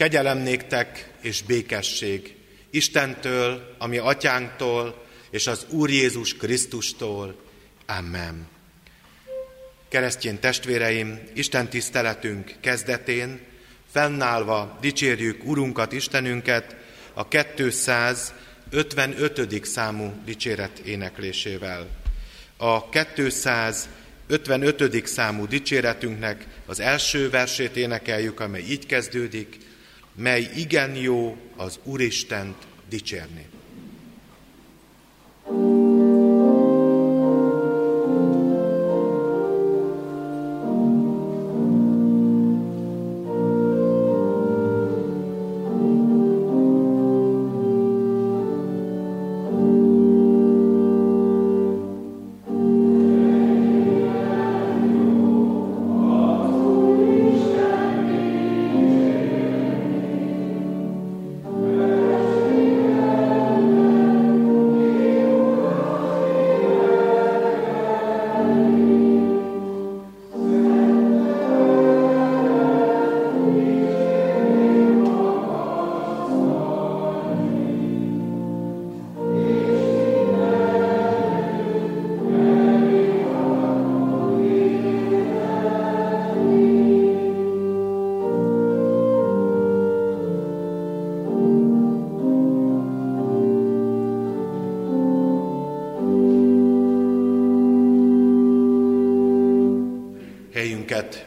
Kegyelem és békesség Istentől, ami atyánktól, és az Úr Jézus Krisztustól. Amen. Keresztjén testvéreim, Isten tiszteletünk kezdetén, fennállva dicsérjük Urunkat, Istenünket a 255. számú dicséret éneklésével. A 255. számú dicséretünknek az első versét énekeljük, amely így kezdődik, mely igen jó az Úristent dicsérni.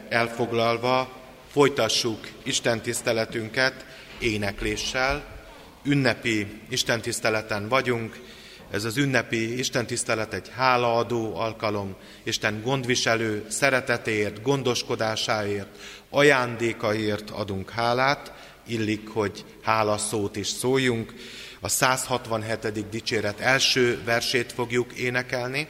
Elfoglalva folytassuk Isten tiszteletünket énekléssel. Ünnepi Isten tiszteleten vagyunk, ez az ünnepi Isten tisztelet egy hálaadó alkalom, Isten gondviselő szeretetéért, gondoskodásáért, ajándékaért adunk hálát, illik, hogy hálaszót is szóljunk. A 167. dicséret első versét fogjuk énekelni,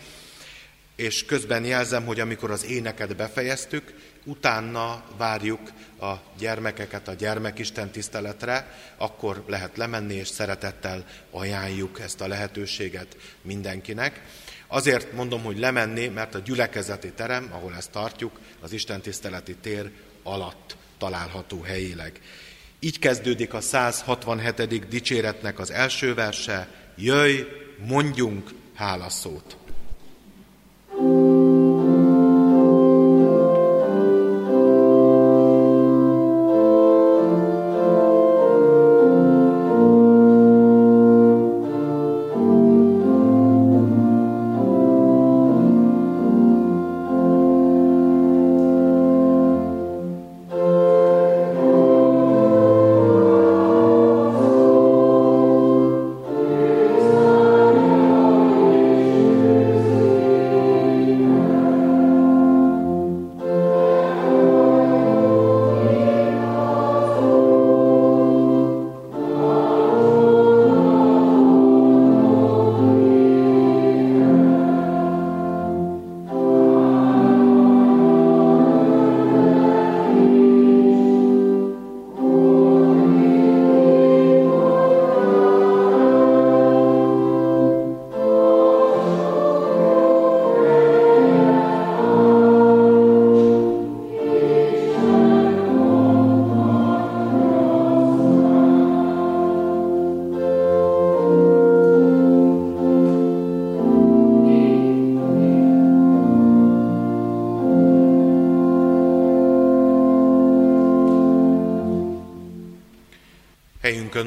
és közben jelzem, hogy amikor az éneket befejeztük, utána várjuk a gyermekeket a gyermekisten tiszteletre, akkor lehet lemenni, és szeretettel ajánljuk ezt a lehetőséget mindenkinek. Azért mondom, hogy lemenni, mert a gyülekezeti terem, ahol ezt tartjuk, az Isten tiszteleti tér alatt található helyileg. Így kezdődik a 167. dicséretnek az első verse, jöjj, mondjunk hálaszót. Thank you.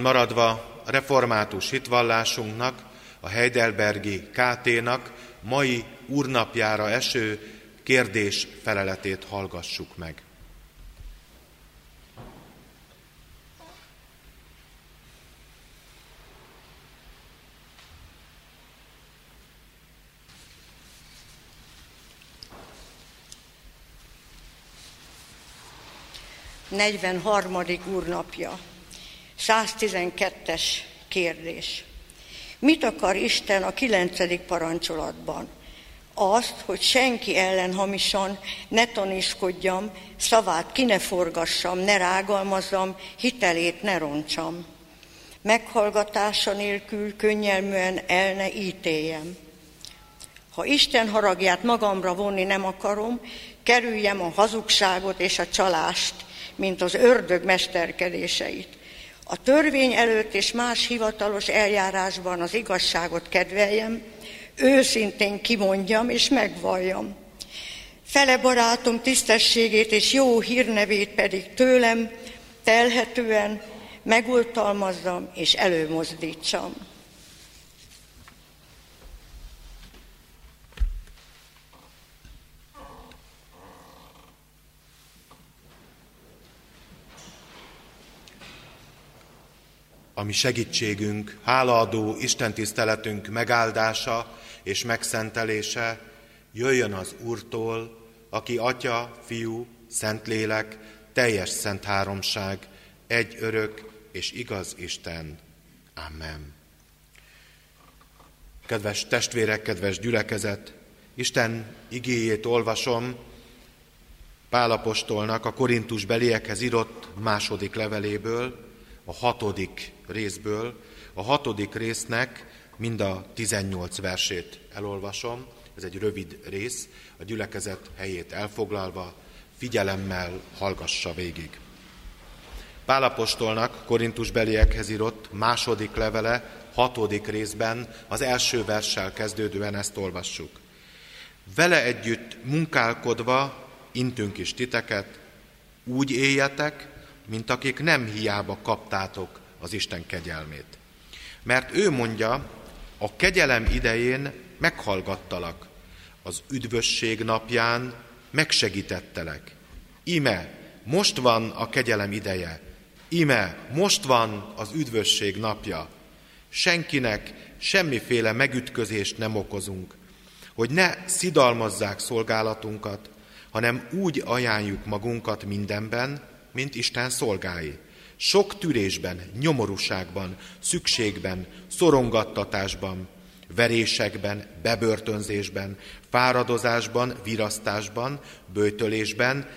Maradva a református hitvallásunknak, a Heidelbergi KT-nak mai úrnapjára eső kérdés feleletét hallgassuk meg. Negyvenharmadik úrnapja. 112-es kérdés. Mit akar Isten a kilencedik parancsolatban? Azt, hogy senki ellen hamisan ne taniskodjam, szavát ki ne forgassam, ne rágalmazzam, hitelét ne roncsam. Meghallgatása nélkül könnyelműen el ne ítéljem. Ha Isten haragját magamra vonni nem akarom, kerüljem a hazugságot és a csalást, mint az ördög mesterkedéseit. A törvény előtt és más hivatalos eljárásban az igazságot kedveljem, őszintén kimondjam és megvalljam. Fele barátom tisztességét és jó hírnevét pedig tőlem telhetően megultalmazzam és előmozdítsam. Ami segítségünk, hálaadó istentiszteletünk megáldása és megszentelése jöjjön az Úrtól, aki Atya, Fiú, Szentlélek, teljes szent háromság, egy örök és igaz Isten. Amen. Kedves testvérek, kedves gyülekezet, Isten igéjét olvasom Pálapostolnak a Korintus beliekhez írott második leveléből, a hatodik részből. A hatodik résznek mind a 18 versét elolvasom, ez egy rövid rész, a gyülekezet helyét elfoglalva, figyelemmel hallgassa végig. Pálapostolnak Korintus beliekhez írott második levele, hatodik részben, az első verssel kezdődően ezt olvassuk. Vele együtt munkálkodva intünk is titeket, úgy éljetek, mint akik nem hiába kaptátok az Isten kegyelmét. Mert ő mondja, a kegyelem idején meghallgattalak, az üdvösség napján megsegítettelek. Ime, most van a kegyelem ideje, ime, most van az üdvösség napja. Senkinek semmiféle megütközést nem okozunk, hogy ne szidalmazzák szolgálatunkat, hanem úgy ajánljuk magunkat mindenben, mint Isten szolgái. Sok türésben, nyomorúságban, szükségben, szorongattatásban, verésekben, bebörtönzésben, fáradozásban, virasztásban, bőtölésben,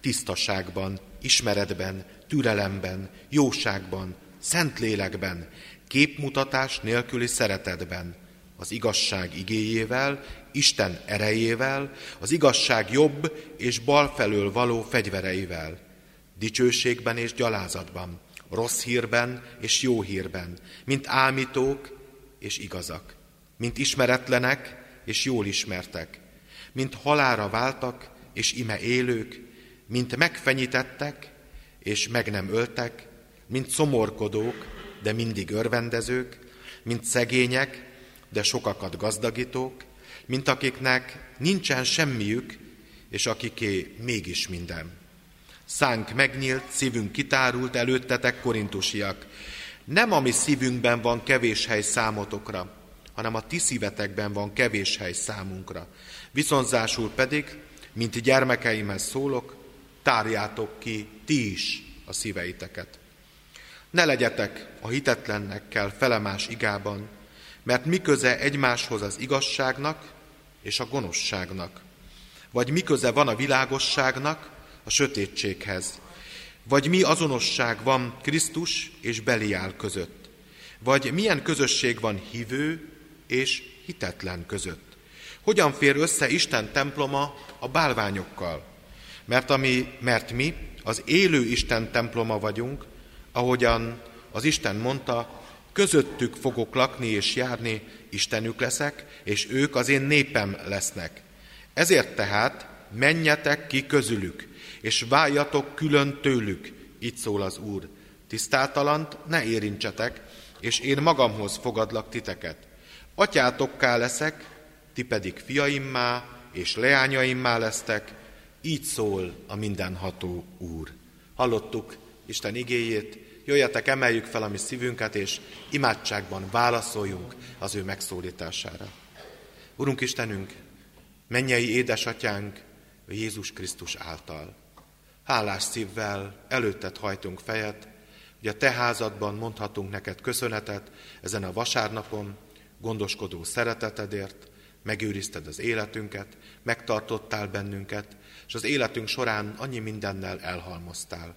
tisztaságban, ismeretben, türelemben, jóságban, szentlélekben, képmutatás nélküli szeretetben, az igazság igéjével, Isten erejével, az igazság jobb és bal felől való fegyvereivel, dicsőségben és gyalázatban, rossz hírben és jó hírben, mint ámítók és igazak, mint ismeretlenek és jól ismertek, mint halára váltak és ime élők, mint megfenyítettek és meg nem öltek, mint szomorkodók, de mindig örvendezők, mint szegények, de sokakat gazdagítók, mint akiknek nincsen semmiük, és akiké mégis minden. Szánk megnyílt, szívünk kitárult előttetek, korintusiak. Nem a mi szívünkben van kevés hely számotokra, hanem a ti szívetekben van kevés hely számunkra. Viszonzásul pedig, mint gyermekeimhez szólok, tárjátok ki ti is a szíveiteket. Ne legyetek a hitetlennekkel felemás igában, mert mi köze egymáshoz az igazságnak és a gonoszságnak? Vagy mi köze van a világosságnak a sötétséghez? Vagy mi azonosság van Krisztus és Beliál között? Vagy milyen közösség van hívő és hitetlen között? Hogyan fér össze Isten temploma a bálványokkal? Mert, ami, mert mi az élő Isten temploma vagyunk, ahogyan az Isten mondta, közöttük fogok lakni és járni, Istenük leszek, és ők az én népem lesznek. Ezért tehát menjetek ki közülük, és váljatok külön tőlük, így szól az Úr. Tisztátalant ne érintsetek, és én magamhoz fogadlak titeket. Atyátokká leszek, ti pedig fiaimmá és leányaimmá lesztek, így szól a mindenható Úr. Hallottuk Isten igéjét, jöjjetek, emeljük fel a mi szívünket, és imádságban válaszoljunk az ő megszólítására. Urunk Istenünk, mennyei édesatyánk, Jézus Krisztus által. Hálás szívvel előtted hajtunk fejet, hogy a te házadban mondhatunk neked köszönetet ezen a vasárnapon, gondoskodó szeretetedért, megőrizted az életünket, megtartottál bennünket, és az életünk során annyi mindennel elhalmoztál.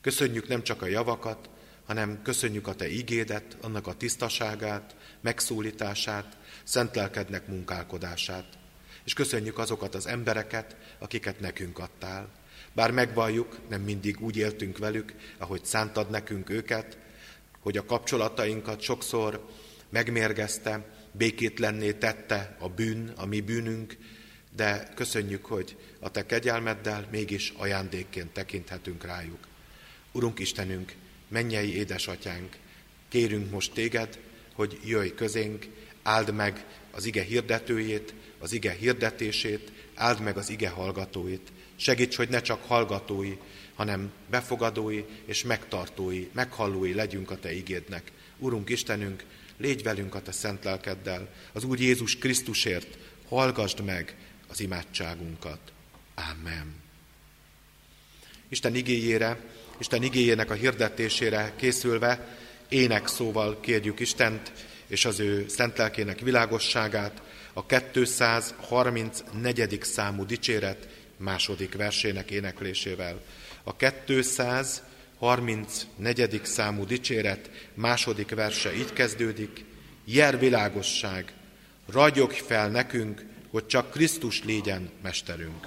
Köszönjük nem csak a javakat, hanem köszönjük a Te ígédet, annak a tisztaságát, megszólítását, szent munkálkodását. És köszönjük azokat az embereket, akiket nekünk adtál. Bár megvalljuk, nem mindig úgy éltünk velük, ahogy szántad nekünk őket, hogy a kapcsolatainkat sokszor megmérgezte, békétlenné tette a bűn, a mi bűnünk, de köszönjük, hogy a Te kegyelmeddel mégis ajándékként tekinthetünk rájuk. Urunk Istenünk, mennyei édesatyánk, kérünk most Téged, hogy jöjj közénk, áld meg az ige hirdetőjét, az ige hirdetését, áld meg az ige hallgatóit. Segíts, hogy ne csak hallgatói, hanem befogadói és megtartói, meghallói legyünk a Te igédnek. Urunk Istenünk, légy velünk a Te szent lelkeddel, az Úr Jézus Krisztusért, hallgasd meg az imádságunkat. Amen. Isten igéjére, Isten igéjének a hirdetésére készülve ének szóval kérjük Istent és az ő szent lelkének világosságát, a 234. számú dicséret második versének éneklésével. A 234. számú dicséret második verse így kezdődik, Jer világosság, ragyogj fel nekünk, hogy csak Krisztus légyen mesterünk.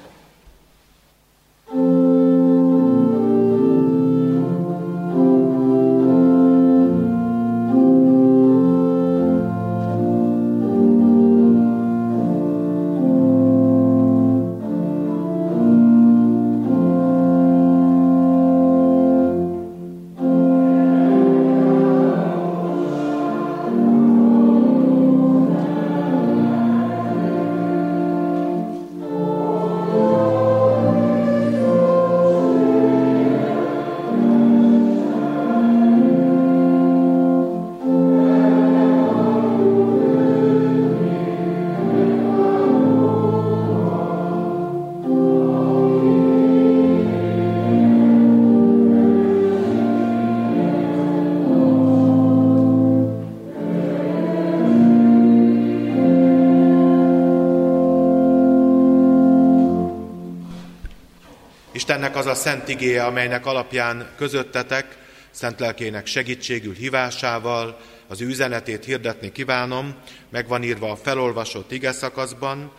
Istennek az a szent igéje, amelynek alapján közöttetek, szent lelkének segítségül hívásával az üzenetét hirdetni kívánom, meg van írva a felolvasott ige szakaszban,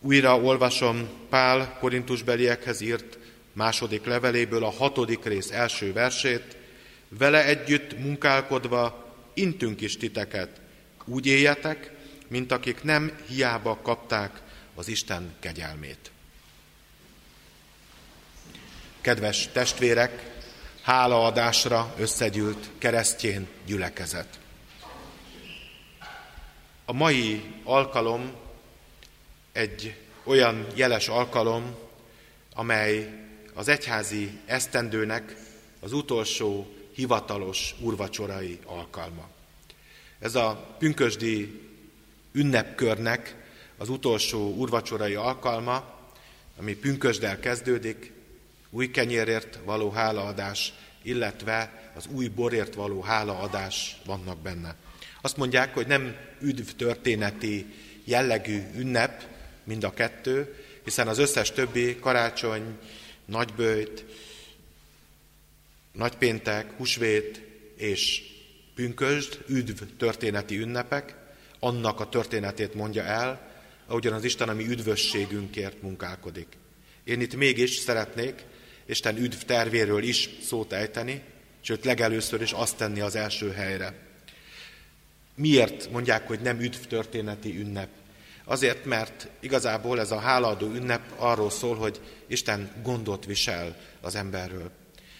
újra olvasom Pál korintusbeliekhez írt második leveléből a hatodik rész első versét, vele együtt munkálkodva intünk is titeket, úgy éljetek, mint akik nem hiába kapták az Isten kegyelmét. Kedves testvérek, hálaadásra összegyűlt keresztjén gyülekezet. A mai alkalom egy olyan jeles alkalom, amely az egyházi esztendőnek az utolsó hivatalos urvacsorai alkalma. Ez a pünkösdi ünnepkörnek az utolsó urvacsorai alkalma, ami pünkösdel kezdődik, új kenyérért való hálaadás, illetve az új borért való hálaadás vannak benne. Azt mondják, hogy nem üdv történeti jellegű ünnep mind a kettő, hiszen az összes többi karácsony, nagybőjt, nagypéntek, husvét és pünkösd, üdv történeti ünnepek, annak a történetét mondja el, ahogyan az Isten ami üdvösségünkért munkálkodik. Én itt mégis szeretnék Isten üdv tervéről is szót ejteni, sőt legelőször is azt tenni az első helyre. Miért mondják, hogy nem üdv történeti ünnep? Azért, mert igazából ez a hálaadó ünnep arról szól, hogy Isten gondot visel az emberről.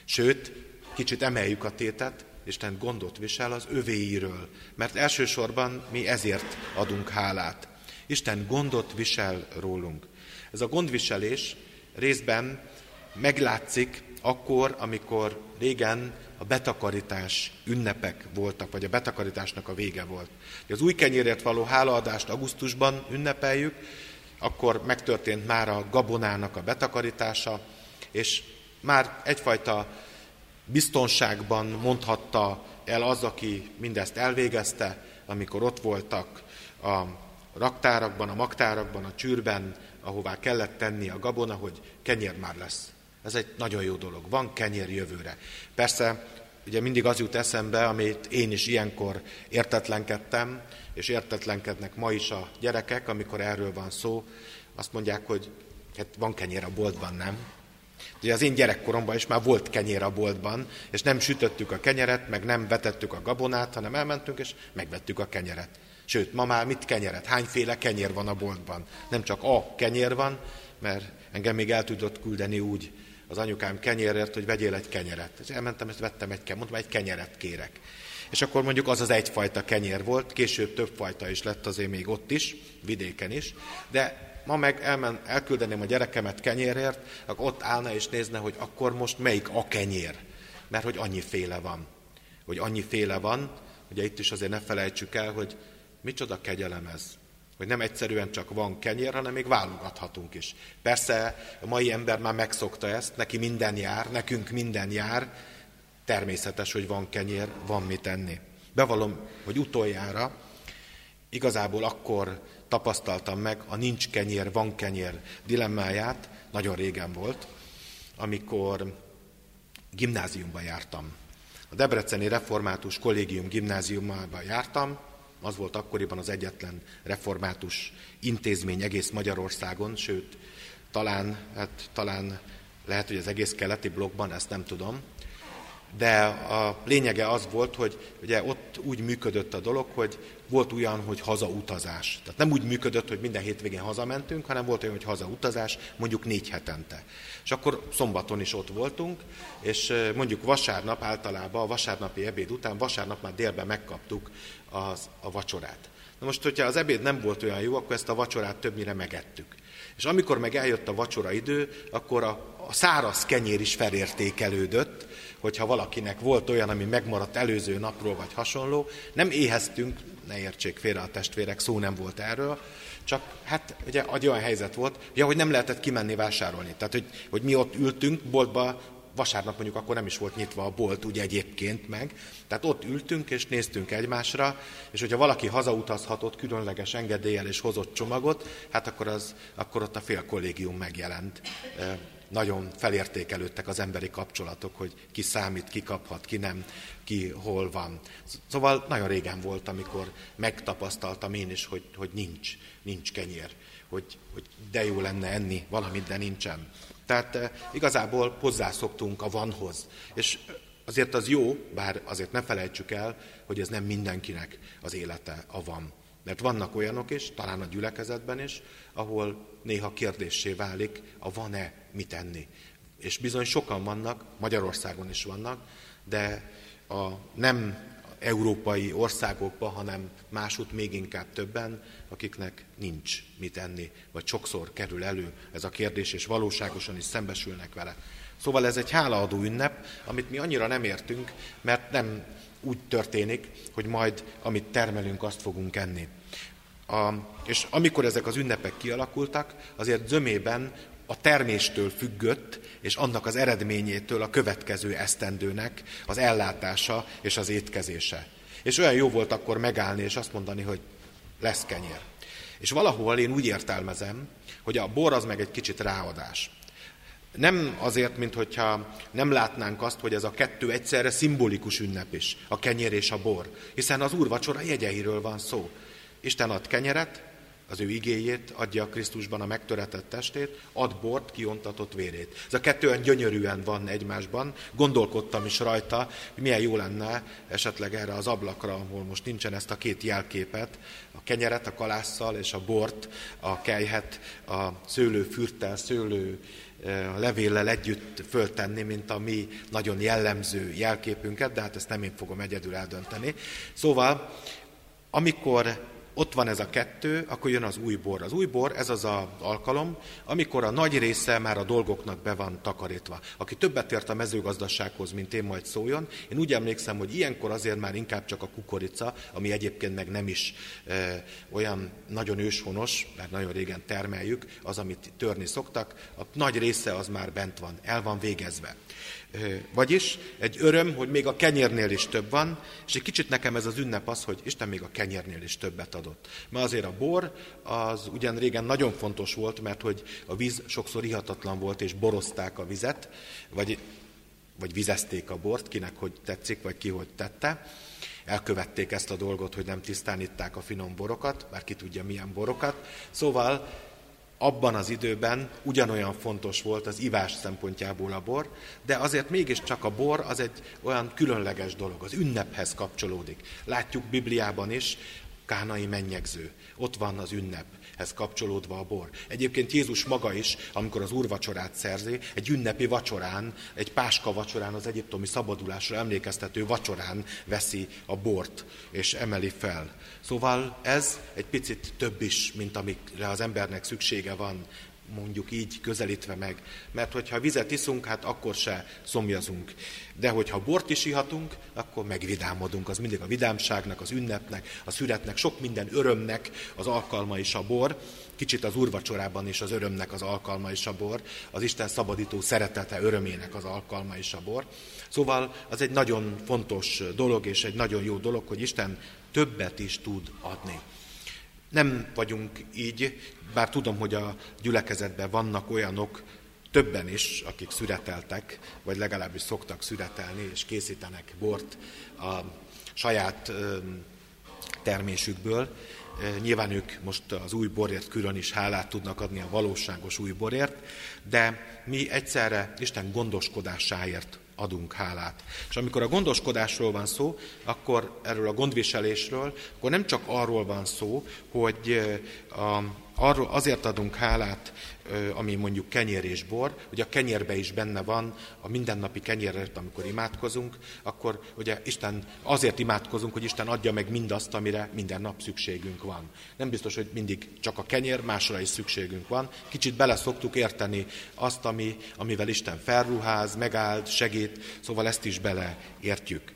Sőt, kicsit emeljük a tétet, Isten gondot visel az övéiről, mert elsősorban mi ezért adunk hálát. Isten gondot visel rólunk. Ez a gondviselés részben meglátszik akkor, amikor régen a betakarítás ünnepek voltak, vagy a betakarításnak a vége volt. Az új kenyérért való hálaadást augusztusban ünnepeljük, akkor megtörtént már a gabonának a betakarítása, és már egyfajta biztonságban mondhatta el az, aki mindezt elvégezte, amikor ott voltak a raktárakban, a magtárakban, a csűrben, ahová kellett tenni a gabona, hogy kenyér már lesz. Ez egy nagyon jó dolog. Van kenyér jövőre. Persze, ugye mindig az jut eszembe, amit én is ilyenkor értetlenkedtem, és értetlenkednek ma is a gyerekek, amikor erről van szó. Azt mondják, hogy hát van kenyér a boltban, nem? Ugye az én gyerekkoromban is már volt kenyér a boltban, és nem sütöttük a kenyeret, meg nem vetettük a gabonát, hanem elmentünk és megvettük a kenyeret. Sőt, ma már mit kenyeret? Hányféle kenyér van a boltban? Nem csak a kenyér van, mert engem még el tudott küldeni úgy az anyukám kenyérért, hogy vegyél egy kenyeret. És elmentem, és vettem egy kenyeret, mondtam, egy kenyeret kérek. És akkor mondjuk az az egyfajta kenyér volt, később több fajta is lett azért még ott is, vidéken is, de ma meg elmen, elküldeném a gyerekemet kenyérért, akkor ott állna és nézne, hogy akkor most melyik a kenyér. Mert hogy annyi féle van. Hogy annyi féle van, ugye itt is azért ne felejtsük el, hogy micsoda kegyelem ez. Hogy nem egyszerűen csak van kenyér, hanem még válogathatunk is. Persze a mai ember már megszokta ezt, neki minden jár, nekünk minden jár, természetes, hogy van kenyér, van mit enni. Bevallom, hogy utoljára igazából akkor tapasztaltam meg a nincs kenyér, van kenyér dilemmáját, nagyon régen volt, amikor gimnáziumba jártam. A Debreceni Református Kollégium gimnáziumába jártam, az volt akkoriban az egyetlen református intézmény egész Magyarországon, sőt, talán, hát, talán lehet, hogy az egész keleti blokkban, ezt nem tudom, de a lényege az volt, hogy ugye ott úgy működött a dolog, hogy volt olyan, hogy hazautazás. Tehát nem úgy működött, hogy minden hétvégén hazamentünk, hanem volt olyan, hogy hazautazás, mondjuk négy hetente. És akkor szombaton is ott voltunk, és mondjuk vasárnap általában, a vasárnapi ebéd után, vasárnap már délben megkaptuk az, a vacsorát. Na most, hogyha az ebéd nem volt olyan jó, akkor ezt a vacsorát többnyire megettük. És amikor meg eljött a vacsora idő, akkor a, a száraz kenyér is felértékelődött, hogyha valakinek volt olyan, ami megmaradt előző napról, vagy hasonló, nem éheztünk, ne értsék félre a testvérek, szó nem volt erről, csak hát ugye egy olyan helyzet volt, ja, hogy nem lehetett kimenni vásárolni. Tehát, hogy, hogy mi ott ültünk boltba, vasárnap mondjuk akkor nem is volt nyitva a bolt, ugye egyébként meg. Tehát ott ültünk és néztünk egymásra, és hogyha valaki hazautazhatott különleges engedéllyel és hozott csomagot, hát akkor, az, akkor ott a fél kollégium megjelent nagyon felértékelődtek az emberi kapcsolatok, hogy ki számít, ki kaphat, ki nem, ki hol van. Szóval nagyon régen volt, amikor megtapasztaltam én is, hogy, hogy nincs, nincs kenyér, hogy, hogy de jó lenne enni valamit, de nincsen. Tehát e, igazából hozzászoktunk a vanhoz. És azért az jó, bár azért ne felejtsük el, hogy ez nem mindenkinek az élete a van. Mert vannak olyanok is, talán a gyülekezetben is, ahol néha kérdéssé válik, a van-e mit enni. És bizony sokan vannak, Magyarországon is vannak, de a nem európai országokban, hanem másút még inkább többen, akiknek nincs mit enni, vagy sokszor kerül elő ez a kérdés, és valóságosan is szembesülnek vele. Szóval ez egy hálaadó ünnep, amit mi annyira nem értünk, mert nem úgy történik, hogy majd amit termelünk, azt fogunk enni. A, és amikor ezek az ünnepek kialakultak, azért zömében a terméstől függött, és annak az eredményétől a következő esztendőnek az ellátása és az étkezése. És olyan jó volt akkor megállni és azt mondani, hogy lesz kenyér. És valahol én úgy értelmezem, hogy a bor az meg egy kicsit ráadás. Nem azért, mint hogyha nem látnánk azt, hogy ez a kettő egyszerre szimbolikus ünnep is, a kenyér és a bor. Hiszen az úrvacsora jegyeiről van szó. Isten ad kenyeret, az ő igéjét, adja Krisztusban a megtöretett testét, ad bort, kiontatott vérét. Ez a kettő olyan gyönyörűen van egymásban. Gondolkodtam is rajta, hogy milyen jó lenne esetleg erre az ablakra, ahol most nincsen ezt a két jelképet, a kenyeret a kalásszal és a bort, a kejhet a szőlőfürttel, szőlő a levéllel együtt föltenni, mint a mi nagyon jellemző jelképünket, de hát ezt nem én fogom egyedül eldönteni. Szóval, amikor ott van ez a kettő, akkor jön az új bor. Az új bor, ez az az alkalom, amikor a nagy része már a dolgoknak be van takarítva. Aki többet ért a mezőgazdasághoz, mint én majd szóljon, én úgy emlékszem, hogy ilyenkor azért már inkább csak a kukorica, ami egyébként meg nem is e, olyan nagyon őshonos, mert nagyon régen termeljük, az, amit törni szoktak, a nagy része az már bent van, el van végezve. Vagyis egy öröm, hogy még a kenyérnél is több van, és egy kicsit nekem ez az ünnep az, hogy Isten még a kenyérnél is többet adott. Ma azért a bor az ugyan régen nagyon fontos volt, mert hogy a víz sokszor ihatatlan volt, és borozták a vizet, vagy, vagy vizezték a bort, kinek hogy tetszik, vagy ki hogy tette. Elkövették ezt a dolgot, hogy nem tisztán itták a finom borokat, bár ki tudja milyen borokat. Szóval abban az időben ugyanolyan fontos volt az ivás szempontjából a bor, de azért mégiscsak a bor az egy olyan különleges dolog, az ünnephez kapcsolódik. Látjuk Bibliában is, kánai mennyegző. Ott van az ünnephez kapcsolódva a bor. Egyébként Jézus maga is, amikor az úrvacsorát szerzi, egy ünnepi vacsorán, egy páska vacsorán, az egyiptomi szabadulásra emlékeztető vacsorán veszi a bort, és emeli fel. Szóval ez egy picit több is, mint amikre az embernek szüksége van mondjuk így közelítve meg. Mert hogyha vizet iszunk, hát akkor se szomjazunk. De hogyha bort is ihatunk, akkor megvidámodunk. Az mindig a vidámságnak, az ünnepnek, a születnek, sok minden örömnek az alkalma is a bor. Kicsit az úrvacsorában is az örömnek az alkalma is a bor. Az Isten szabadító szeretete örömének az alkalma is a bor. Szóval az egy nagyon fontos dolog, és egy nagyon jó dolog, hogy Isten többet is tud adni. Nem vagyunk így, bár tudom, hogy a gyülekezetben vannak olyanok, többen is, akik szüreteltek, vagy legalábbis szoktak szüretelni, és készítenek bort a saját termésükből. Nyilván ők most az új borért külön is hálát tudnak adni a valóságos új borért, de mi egyszerre Isten gondoskodásáért adunk hálát. És amikor a gondoskodásról van szó, akkor erről a gondviselésről, akkor nem csak arról van szó, hogy a, arról azért adunk hálát, ami mondjuk kenyér és bor, hogy a kenyérbe is benne van a mindennapi kenyérért, amikor imádkozunk, akkor ugye Isten azért imádkozunk, hogy Isten adja meg mindazt, amire minden nap szükségünk van. Nem biztos, hogy mindig csak a kenyér, másra is szükségünk van. Kicsit bele szoktuk érteni azt, ami, amivel Isten felruház, megáld, segít, szóval ezt is beleértjük.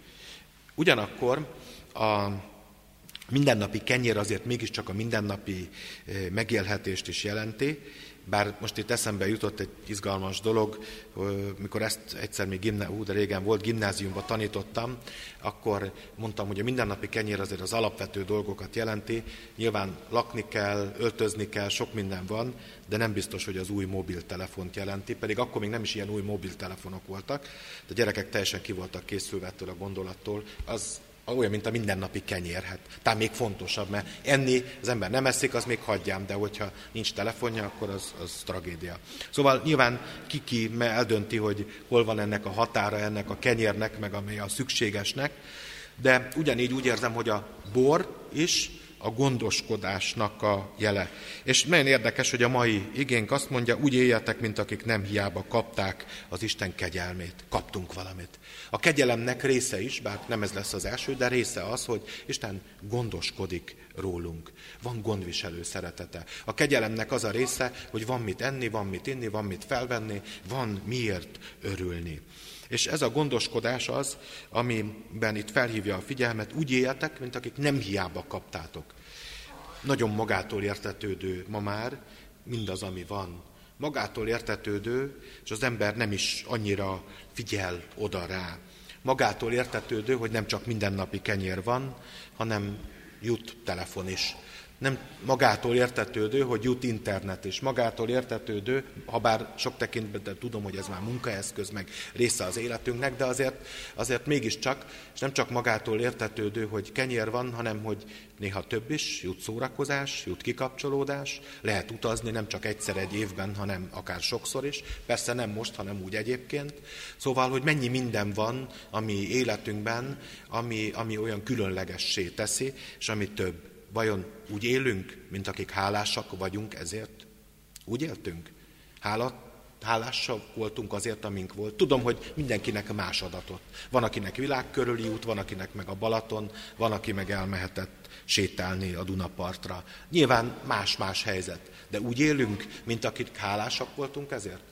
Ugyanakkor a mindennapi kenyér azért mégiscsak a mindennapi megélhetést is jelenti, bár most itt eszembe jutott egy izgalmas dolog, mikor ezt egyszer még gimná, ú, de régen volt, gimnáziumban tanítottam, akkor mondtam, hogy a mindennapi kenyér azért az alapvető dolgokat jelenti. Nyilván lakni kell, öltözni kell, sok minden van, de nem biztos, hogy az új mobiltelefont jelenti, pedig akkor még nem is ilyen új mobiltelefonok voltak, de a gyerekek teljesen ki voltak készülve ettől a gondolattól. Az olyan, mint a mindennapi kenyér. Hát, talán még fontosabb, mert enni az ember nem eszik, az még hagyjám, de hogyha nincs telefonja, akkor az, az tragédia. Szóval nyilván ki-ki eldönti, hogy hol van ennek a határa, ennek a kenyérnek, meg ami a szükségesnek, de ugyanígy úgy érzem, hogy a bor is a gondoskodásnak a jele. És nagyon érdekes, hogy a mai igénk azt mondja, úgy éljetek, mint akik nem hiába kapták az Isten kegyelmét. Kaptunk valamit. A kegyelemnek része is, bár nem ez lesz az első, de része az, hogy Isten gondoskodik rólunk. Van gondviselő szeretete. A kegyelemnek az a része, hogy van mit enni, van mit inni, van mit felvenni, van miért örülni. És ez a gondoskodás az, amiben itt felhívja a figyelmet, úgy éljetek, mint akik nem hiába kaptátok. Nagyon magától értetődő ma már mindaz, ami van. Magától értetődő, és az ember nem is annyira figyel oda rá. Magától értetődő, hogy nem csak mindennapi kenyér van, hanem jut telefon is nem magától értetődő, hogy jut internet, és magától értetődő, ha bár sok tekintben tudom, hogy ez már munkaeszköz, meg része az életünknek, de azért, azért mégiscsak, és nem csak magától értetődő, hogy kenyér van, hanem hogy néha több is, jut szórakozás, jut kikapcsolódás, lehet utazni nem csak egyszer egy évben, hanem akár sokszor is, persze nem most, hanem úgy egyébként. Szóval, hogy mennyi minden van, ami életünkben, ami, ami olyan különlegessé teszi, és ami több. Vajon úgy élünk, mint akik hálásak vagyunk ezért? Úgy éltünk? Hála, hálásak voltunk azért, amink volt. Tudom, hogy mindenkinek más adatot. Van, akinek világkörüli út, van, akinek meg a Balaton, van, aki meg elmehetett sétálni a Dunapartra. Nyilván más-más helyzet, de úgy élünk, mint akik hálásak voltunk ezért?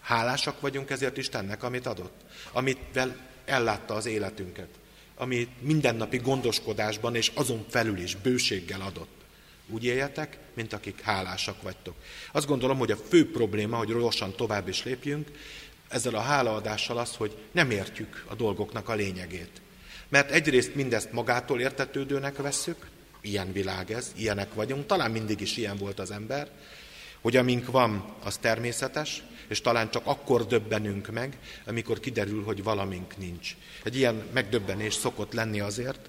Hálásak vagyunk ezért Istennek, amit adott, amivel ellátta az életünket ami mindennapi gondoskodásban és azon felül is bőséggel adott. Úgy éljetek, mint akik hálásak vagytok. Azt gondolom, hogy a fő probléma, hogy gyorsan tovább is lépjünk, ezzel a hálaadással az, hogy nem értjük a dolgoknak a lényegét. Mert egyrészt mindezt magától értetődőnek vesszük, ilyen világ ez, ilyenek vagyunk, talán mindig is ilyen volt az ember, hogy amink van, az természetes, és talán csak akkor döbbenünk meg, amikor kiderül, hogy valamink nincs. Egy ilyen megdöbbenés szokott lenni azért,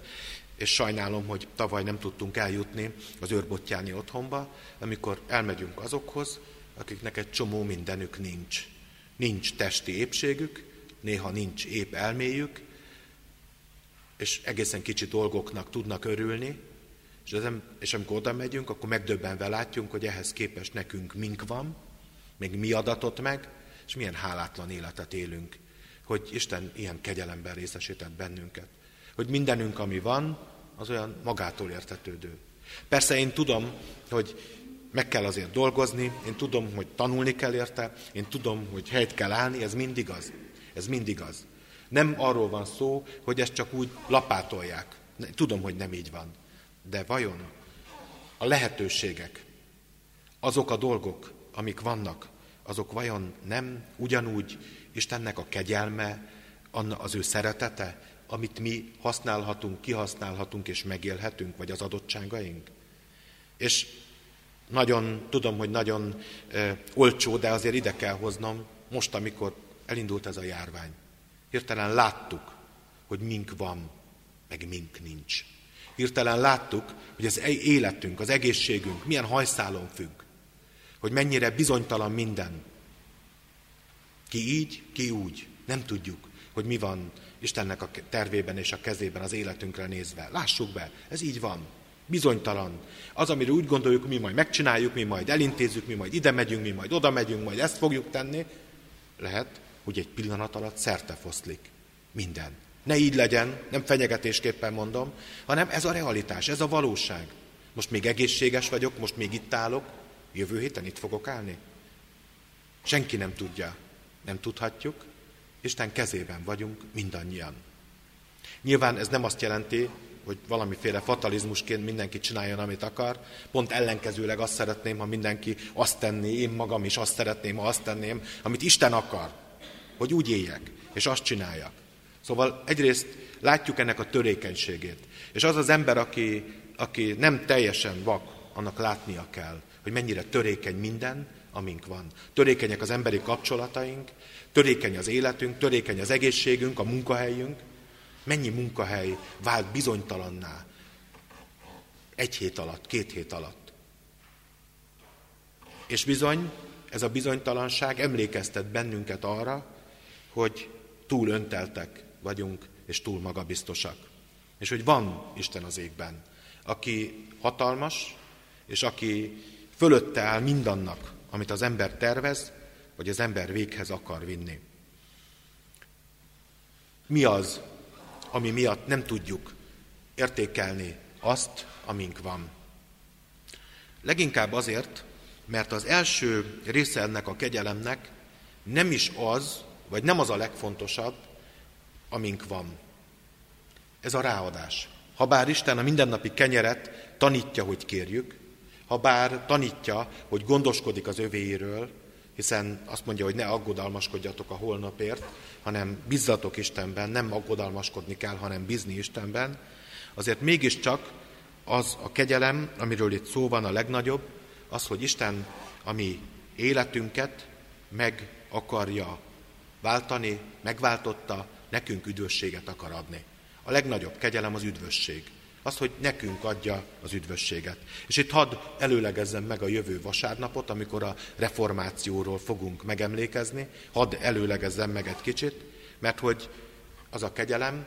és sajnálom, hogy tavaly nem tudtunk eljutni az őrbottyáni otthonba, amikor elmegyünk azokhoz, akiknek egy csomó mindenük nincs. Nincs testi épségük, néha nincs épp elméjük, és egészen kicsi dolgoknak tudnak örülni, és, az, és amikor oda megyünk, akkor megdöbbenve látjunk, hogy ehhez képest nekünk mink van, még mi adatott meg, és milyen hálátlan életet élünk, hogy Isten ilyen kegyelemben részesített bennünket. Hogy mindenünk, ami van, az olyan magától értetődő. Persze én tudom, hogy meg kell azért dolgozni, én tudom, hogy tanulni kell érte, én tudom, hogy helyt kell állni, ez mindig az. Ez mindig az. Nem arról van szó, hogy ezt csak úgy lapátolják. Tudom, hogy nem így van. De vajon a lehetőségek, azok a dolgok, amik vannak, azok vajon nem ugyanúgy Istennek a kegyelme, az ő szeretete, amit mi használhatunk, kihasználhatunk és megélhetünk, vagy az adottságaink? És nagyon, tudom, hogy nagyon e, olcsó, de azért ide kell hoznom, most, amikor elindult ez a járvány. Hirtelen láttuk, hogy mink van, meg mink nincs. Hirtelen láttuk, hogy az életünk, az egészségünk milyen hajszálon függ. Hogy mennyire bizonytalan minden. Ki így, ki úgy. Nem tudjuk, hogy mi van Istennek a tervében és a kezében az életünkre nézve. Lássuk be, ez így van. Bizonytalan. Az, amire úgy gondoljuk, mi majd megcsináljuk, mi majd elintézzük, mi majd ide megyünk, mi majd oda megyünk, majd ezt fogjuk tenni, lehet, hogy egy pillanat alatt szerte foszlik. Minden. Ne így legyen, nem fenyegetésképpen mondom, hanem ez a realitás, ez a valóság. Most még egészséges vagyok, most még itt állok, jövő héten itt fogok állni. Senki nem tudja, nem tudhatjuk, Isten kezében vagyunk mindannyian. Nyilván ez nem azt jelenti, hogy valamiféle fatalizmusként mindenki csináljon, amit akar. Pont ellenkezőleg azt szeretném, ha mindenki azt tenné, én magam is azt szeretném, ha azt tenném, amit Isten akar, hogy úgy éljek, és azt csináljak. Szóval egyrészt látjuk ennek a törékenységét. És az az ember, aki, aki nem teljesen vak, annak látnia kell, hogy mennyire törékeny minden, amink van. Törékenyek az emberi kapcsolataink, törékeny az életünk, törékeny az egészségünk, a munkahelyünk, Mennyi munkahely vált bizonytalanná egy hét alatt, két hét alatt. És bizony, ez a bizonytalanság emlékeztet bennünket arra, hogy túl önteltek vagyunk, és túl magabiztosak. És hogy van Isten az égben, aki hatalmas, és aki fölötte áll mindannak, amit az ember tervez, vagy az ember véghez akar vinni. Mi az, ami miatt nem tudjuk értékelni azt, amink van. Leginkább azért, mert az első része ennek a kegyelemnek nem is az, vagy nem az a legfontosabb, amink van. Ez a ráadás. Habár Isten a mindennapi kenyeret tanítja, hogy kérjük, ha bár tanítja, hogy gondoskodik az övéiről, hiszen azt mondja, hogy ne aggodalmaskodjatok a holnapért, hanem bizzatok Istenben, nem aggodalmaskodni kell, hanem bízni Istenben, azért mégiscsak az a kegyelem, amiről itt szó van a legnagyobb, az, hogy Isten a mi életünket meg akarja váltani, megváltotta, nekünk üdvösséget akar adni. A legnagyobb kegyelem az üdvösség. Az, hogy nekünk adja az üdvösséget. És itt hadd előlegezzem meg a jövő vasárnapot, amikor a reformációról fogunk megemlékezni. Hadd előlegezzem meg egy kicsit, mert hogy az a kegyelem,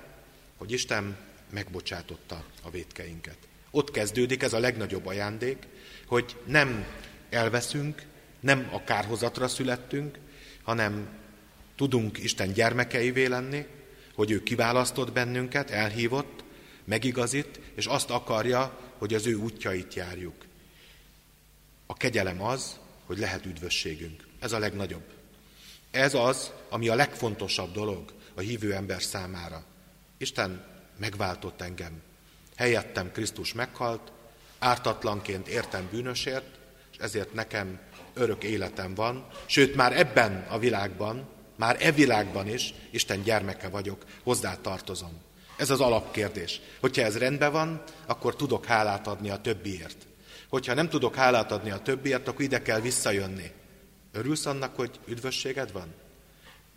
hogy Isten megbocsátotta a vétkeinket. Ott kezdődik ez a legnagyobb ajándék, hogy nem elveszünk, nem a kárhozatra születtünk, hanem tudunk Isten gyermekeivé lenni, hogy ő kiválasztott bennünket, elhívott, megigazít, és azt akarja, hogy az ő útjait járjuk. A kegyelem az, hogy lehet üdvösségünk. Ez a legnagyobb. Ez az, ami a legfontosabb dolog a hívő ember számára. Isten megváltott engem. Helyettem Krisztus meghalt, ártatlanként értem bűnösért, és ezért nekem örök életem van, sőt már ebben a világban, már e világban is Isten gyermeke vagyok, hozzá tartozom. Ez az alapkérdés. Hogyha ez rendben van, akkor tudok hálát adni a többiért. Hogyha nem tudok hálát adni a többiért, akkor ide kell visszajönni. Örülsz annak, hogy üdvösséged van?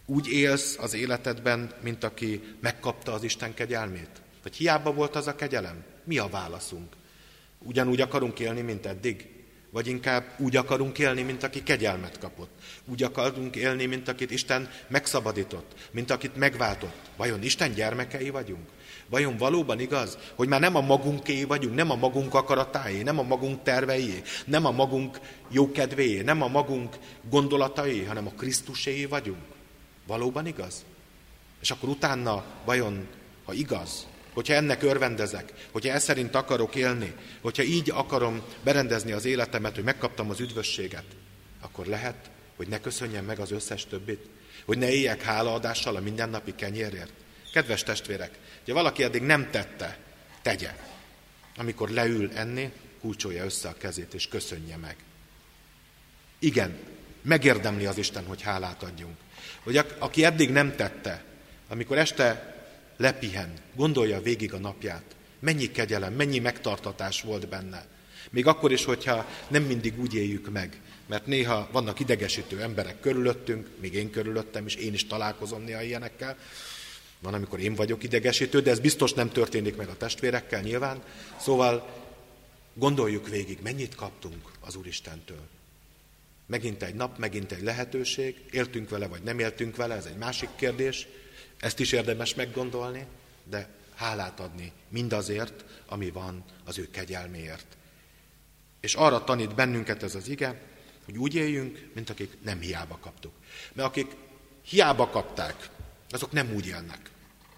Úgy élsz az életedben, mint aki megkapta az Isten kegyelmét? Vagy hiába volt az a kegyelem? Mi a válaszunk? Ugyanúgy akarunk élni, mint eddig? Vagy inkább úgy akarunk élni, mint aki kegyelmet kapott? Úgy akarunk élni, mint akit Isten megszabadított, mint akit megváltott? Vajon Isten gyermekei vagyunk? Vajon valóban igaz, hogy már nem a magunké vagyunk, nem a magunk akaratáé, nem a magunk terveié, nem a magunk jókedvéé, nem a magunk gondolatai, hanem a Krisztuséé vagyunk? Valóban igaz? És akkor utána vajon, ha igaz, hogyha ennek örvendezek, hogyha ez szerint akarok élni, hogyha így akarom berendezni az életemet, hogy megkaptam az üdvösséget, akkor lehet, hogy ne köszönjem meg az összes többit, hogy ne éljek hálaadással a mindennapi kenyérért. Kedves testvérek, ha valaki eddig nem tette, tegye. Amikor leül enni, kulcsolja össze a kezét és köszönje meg. Igen, megérdemli az Isten, hogy hálát adjunk. Hogy aki eddig nem tette, amikor este lepihen, gondolja végig a napját, mennyi kegyelem, mennyi megtartatás volt benne. Még akkor is, hogyha nem mindig úgy éljük meg, mert néha vannak idegesítő emberek körülöttünk, még én körülöttem is, én is találkozom néha ilyenekkel, van, amikor én vagyok idegesítő, de ez biztos nem történik meg a testvérekkel nyilván. Szóval gondoljuk végig, mennyit kaptunk az Úristentől. Megint egy nap, megint egy lehetőség, éltünk vele, vagy nem éltünk vele, ez egy másik kérdés. Ezt is érdemes meggondolni, de hálát adni mindazért, ami van az ő kegyelméért. És arra tanít bennünket ez az ige, hogy úgy éljünk, mint akik nem hiába kaptuk. Mert akik hiába kapták, azok nem úgy élnek.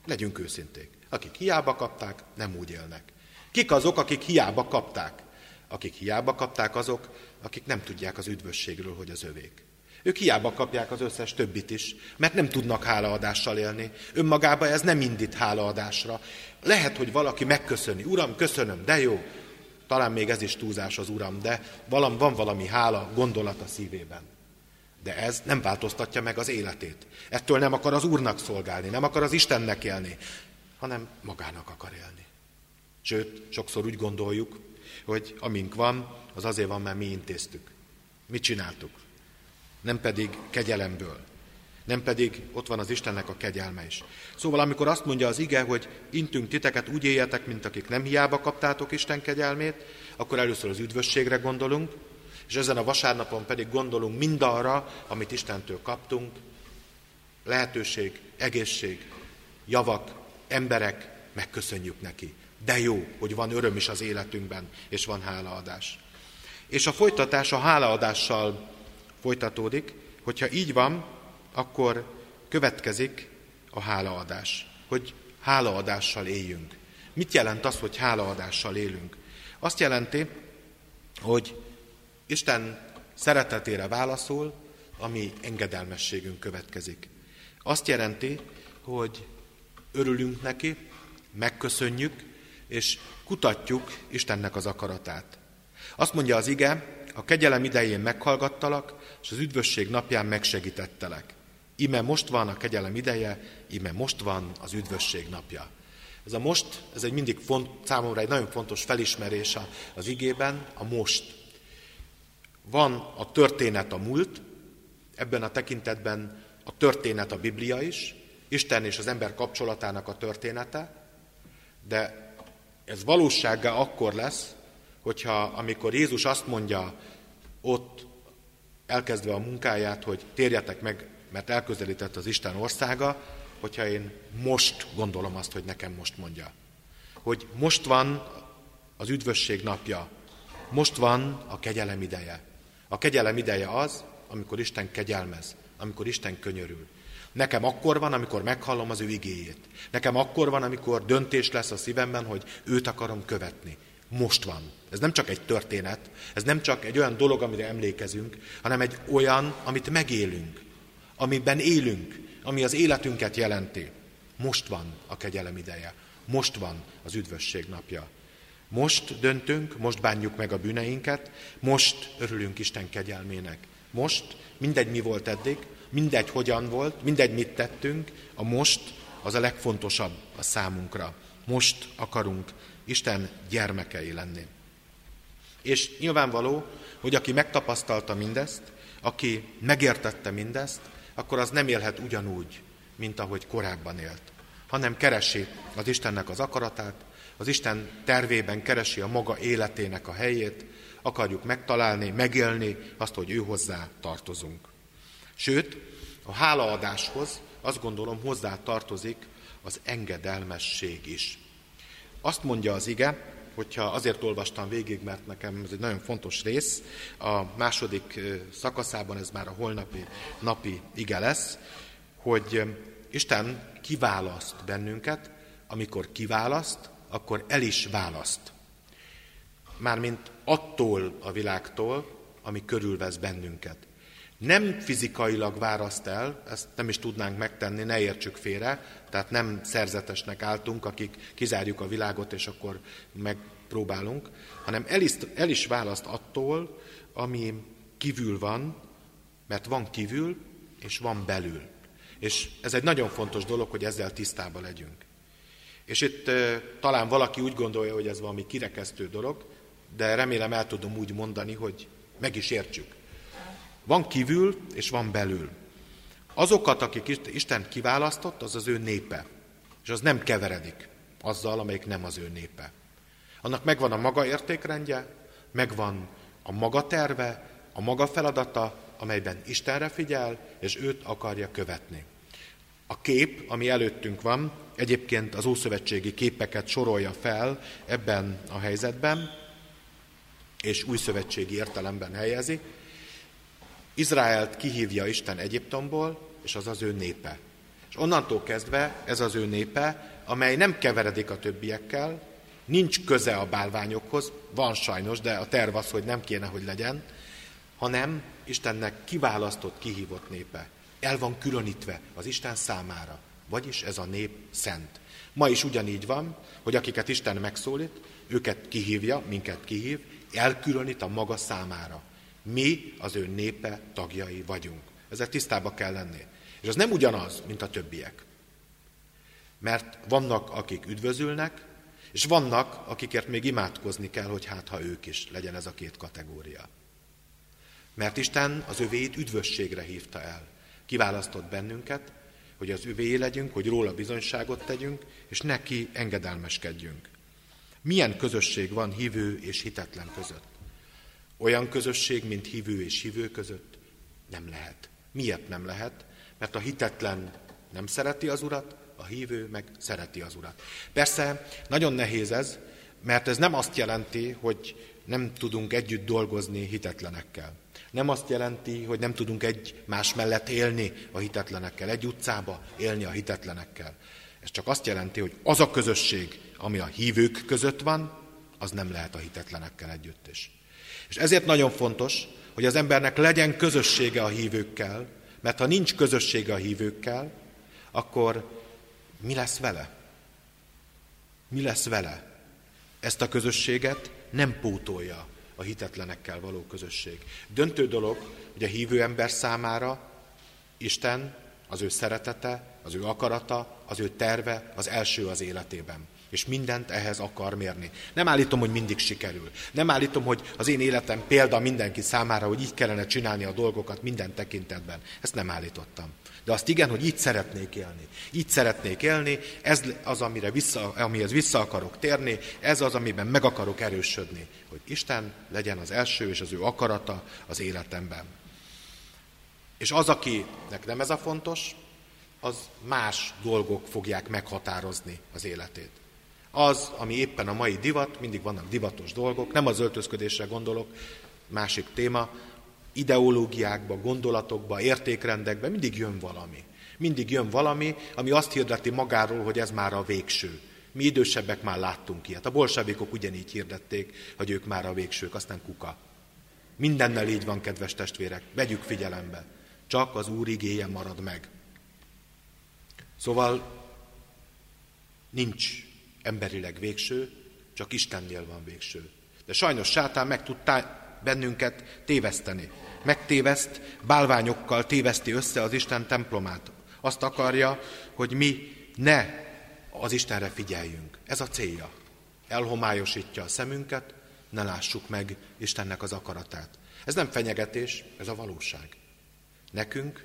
Legyünk őszinték. Akik hiába kapták, nem úgy élnek. Kik azok, akik hiába kapták? Akik hiába kapták azok, akik nem tudják az üdvösségről, hogy az övék. Ők hiába kapják az összes többit is, mert nem tudnak hálaadással élni. Önmagában ez nem indít hálaadásra. Lehet, hogy valaki megköszöni. Uram, köszönöm, de jó. Talán még ez is túlzás az Uram, de valam, van valami hála gondolat a szívében. De ez nem változtatja meg az életét. Ettől nem akar az Úrnak szolgálni, nem akar az Istennek élni, hanem magának akar élni. Sőt, sokszor úgy gondoljuk, hogy amink van, az azért van, mert mi intéztük. Mit csináltuk? Nem pedig kegyelemből. Nem pedig ott van az Istennek a kegyelme is. Szóval amikor azt mondja az ige, hogy intünk titeket, úgy éljetek, mint akik nem hiába kaptátok Isten kegyelmét, akkor először az üdvösségre gondolunk, és ezen a vasárnapon pedig gondolunk mindarra, amit Istentől kaptunk, lehetőség, egészség, javak, emberek, megköszönjük neki. De jó, hogy van öröm is az életünkben, és van hálaadás. És a folytatás a hálaadással folytatódik, hogyha így van, akkor következik a hálaadás, hogy hálaadással éljünk. Mit jelent az, hogy hálaadással élünk? Azt jelenti, hogy Isten szeretetére válaszol, ami engedelmességünk következik. Azt jelenti, hogy örülünk neki, megköszönjük, és kutatjuk Istennek az akaratát. Azt mondja az ige, a kegyelem idején meghallgattalak, és az üdvösség napján megsegítettelek. Ime most van a kegyelem ideje, ime most van az üdvösség napja. Ez a most, ez egy mindig font, számomra egy nagyon fontos felismerés az igében, a most. Van a történet a múlt, ebben a tekintetben a történet a Biblia is, Isten és az ember kapcsolatának a története, de ez valósággá akkor lesz, hogyha amikor Jézus azt mondja ott elkezdve a munkáját, hogy térjetek meg, mert elközelített az Isten országa, hogyha én most gondolom azt, hogy nekem most mondja. Hogy most van az üdvösség napja, most van a kegyelem ideje. A kegyelem ideje az, amikor Isten kegyelmez, amikor Isten könyörül. Nekem akkor van, amikor meghallom az ő igéjét. Nekem akkor van, amikor döntés lesz a szívemben, hogy őt akarom követni. Most van. Ez nem csak egy történet, ez nem csak egy olyan dolog, amire emlékezünk, hanem egy olyan, amit megélünk, amiben élünk, ami az életünket jelenti. Most van a kegyelem ideje. Most van az üdvösség napja. Most döntünk, most bánjuk meg a bűneinket, most örülünk Isten kegyelmének. Most, mindegy mi volt eddig, mindegy hogyan volt, mindegy mit tettünk, a most az a legfontosabb a számunkra. Most akarunk Isten gyermekei lenni. És nyilvánvaló, hogy aki megtapasztalta mindezt, aki megértette mindezt, akkor az nem élhet ugyanúgy, mint ahogy korábban élt. hanem keresi az Istennek az akaratát, az Isten tervében keresi a maga életének a helyét, akarjuk megtalálni, megélni azt, hogy ő hozzá tartozunk. Sőt, a hálaadáshoz azt gondolom hozzá tartozik az engedelmesség is. Azt mondja az ige, hogyha azért olvastam végig, mert nekem ez egy nagyon fontos rész, a második szakaszában ez már a holnapi napi ige lesz, hogy Isten kiválaszt bennünket, amikor kiválaszt, akkor el is választ. Mármint attól a világtól, ami körülvesz bennünket. Nem fizikailag választ el, ezt nem is tudnánk megtenni, ne értsük félre, tehát nem szerzetesnek álltunk, akik kizárjuk a világot, és akkor megpróbálunk, hanem el is, el is választ attól, ami kívül van, mert van kívül, és van belül. És ez egy nagyon fontos dolog, hogy ezzel tisztában legyünk. És itt talán valaki úgy gondolja, hogy ez valami kirekesztő dolog, de remélem el tudom úgy mondani, hogy meg is értsük. Van kívül, és van belül. Azokat, akik Isten kiválasztott, az az ő népe. És az nem keveredik azzal, amelyik nem az ő népe. Annak megvan a maga értékrendje, megvan a maga terve, a maga feladata, amelyben Istenre figyel, és őt akarja követni. A kép, ami előttünk van, egyébként az ószövetségi képeket sorolja fel ebben a helyzetben, és újszövetségi értelemben helyezi. Izraelt kihívja Isten Egyiptomból, és az az ő népe. És onnantól kezdve ez az ő népe, amely nem keveredik a többiekkel, nincs köze a bálványokhoz, van sajnos, de a terv az, hogy nem kéne, hogy legyen, hanem Istennek kiválasztott, kihívott népe. El van különítve az Isten számára, vagyis ez a nép szent. Ma is ugyanígy van, hogy akiket Isten megszólít, őket kihívja, minket kihív, elkülönít a maga számára. Mi az ő népe tagjai vagyunk. Ezzel tisztába kell lenni. És az nem ugyanaz, mint a többiek. Mert vannak, akik üdvözülnek, és vannak, akikért még imádkozni kell, hogy hát ha ők is legyen ez a két kategória. Mert Isten az övéit üdvösségre hívta el. Kiválasztott bennünket, hogy az övé legyünk, hogy róla bizonyságot tegyünk, és neki engedelmeskedjünk. Milyen közösség van hívő és hitetlen között? Olyan közösség, mint hívő és hívő között? Nem lehet. Miért nem lehet? Mert a hitetlen nem szereti az Urat, a hívő meg szereti az Urat. Persze nagyon nehéz ez, mert ez nem azt jelenti, hogy nem tudunk együtt dolgozni hitetlenekkel. Nem azt jelenti, hogy nem tudunk egy más mellett élni a hitetlenekkel, egy utcába élni a hitetlenekkel. Ez csak azt jelenti, hogy az a közösség, ami a hívők között van, az nem lehet a hitetlenekkel együtt is. És ezért nagyon fontos, hogy az embernek legyen közössége a hívőkkel, mert ha nincs közössége a hívőkkel, akkor mi lesz vele? Mi lesz vele? Ezt a közösséget nem pótolja a hitetlenekkel való közösség. Döntő dolog, hogy a hívő ember számára Isten, az ő szeretete, az ő akarata, az ő terve az első az életében és mindent ehhez akar mérni. Nem állítom, hogy mindig sikerül. Nem állítom, hogy az én életem példa mindenki számára, hogy így kellene csinálni a dolgokat minden tekintetben. Ezt nem állítottam. De azt igen, hogy így szeretnék élni. Így szeretnék élni, ez az, amire vissza, amihez vissza akarok térni, ez az, amiben meg akarok erősödni. Hogy Isten legyen az első és az ő akarata az életemben. És az, akinek nem ez a fontos, az más dolgok fogják meghatározni az életét. Az, ami éppen a mai divat, mindig vannak divatos dolgok, nem az öltözködésre gondolok, másik téma, ideológiákba, gondolatokba, értékrendekbe mindig jön valami. Mindig jön valami, ami azt hirdeti magáról, hogy ez már a végső. Mi idősebbek már láttunk ilyet. A bolsavikok ugyanígy hirdették, hogy ők már a végsők, aztán kuka. Mindennel így van, kedves testvérek, vegyük figyelembe. Csak az Úr igéje marad meg. Szóval nincs emberileg végső, csak Istennél van végső. De sajnos sátán meg tud bennünket téveszteni. Megtéveszt, bálványokkal téveszti össze az Isten templomát. Azt akarja, hogy mi ne az Istenre figyeljünk. Ez a célja. Elhomályosítja a szemünket, ne lássuk meg Istennek az akaratát. Ez nem fenyegetés, ez a valóság. Nekünk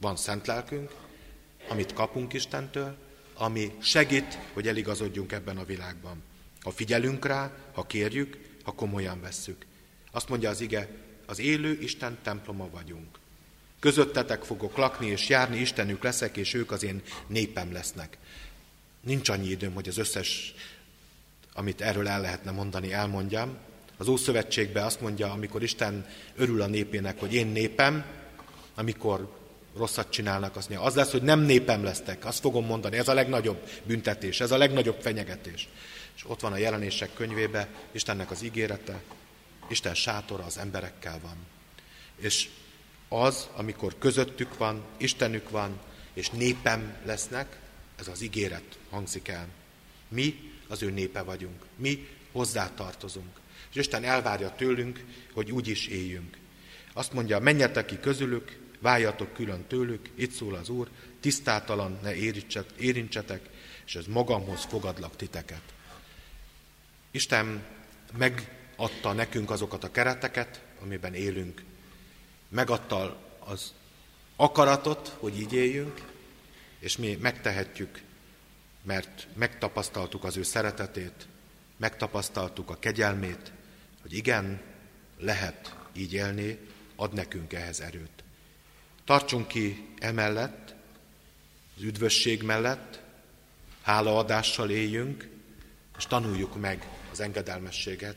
van szent lelkünk, amit kapunk Istentől, ami segít, hogy eligazodjunk ebben a világban. Ha figyelünk rá, ha kérjük, ha komolyan vesszük. Azt mondja az ige, az élő Isten temploma vagyunk. Közöttetek fogok lakni és járni, Istenük leszek, és ők az én népem lesznek. Nincs annyi időm, hogy az összes, amit erről el lehetne mondani, elmondjam. Az Ószövetségben azt mondja, amikor Isten örül a népének, hogy én népem, amikor rosszat csinálnak, azt mondja, az lesz, hogy nem népem lesztek, azt fogom mondani, ez a legnagyobb büntetés, ez a legnagyobb fenyegetés. És ott van a jelenések könyvébe, Istennek az ígérete, Isten sátora az emberekkel van. És az, amikor közöttük van, Istenük van, és népem lesznek, ez az ígéret hangzik el. Mi az ő népe vagyunk, mi hozzá tartozunk. És Isten elvárja tőlünk, hogy úgy is éljünk. Azt mondja, menjetek ki közülük, váljatok külön tőlük, itt szól az Úr, tisztátalan ne érintsetek, és ez magamhoz fogadlak titeket. Isten megadta nekünk azokat a kereteket, amiben élünk. Megadta az akaratot, hogy így éljünk, és mi megtehetjük, mert megtapasztaltuk az ő szeretetét, megtapasztaltuk a kegyelmét, hogy igen, lehet így élni, ad nekünk ehhez erőt. Tartsunk ki emellett, az üdvösség mellett, hálaadással éljünk, és tanuljuk meg az engedelmességet,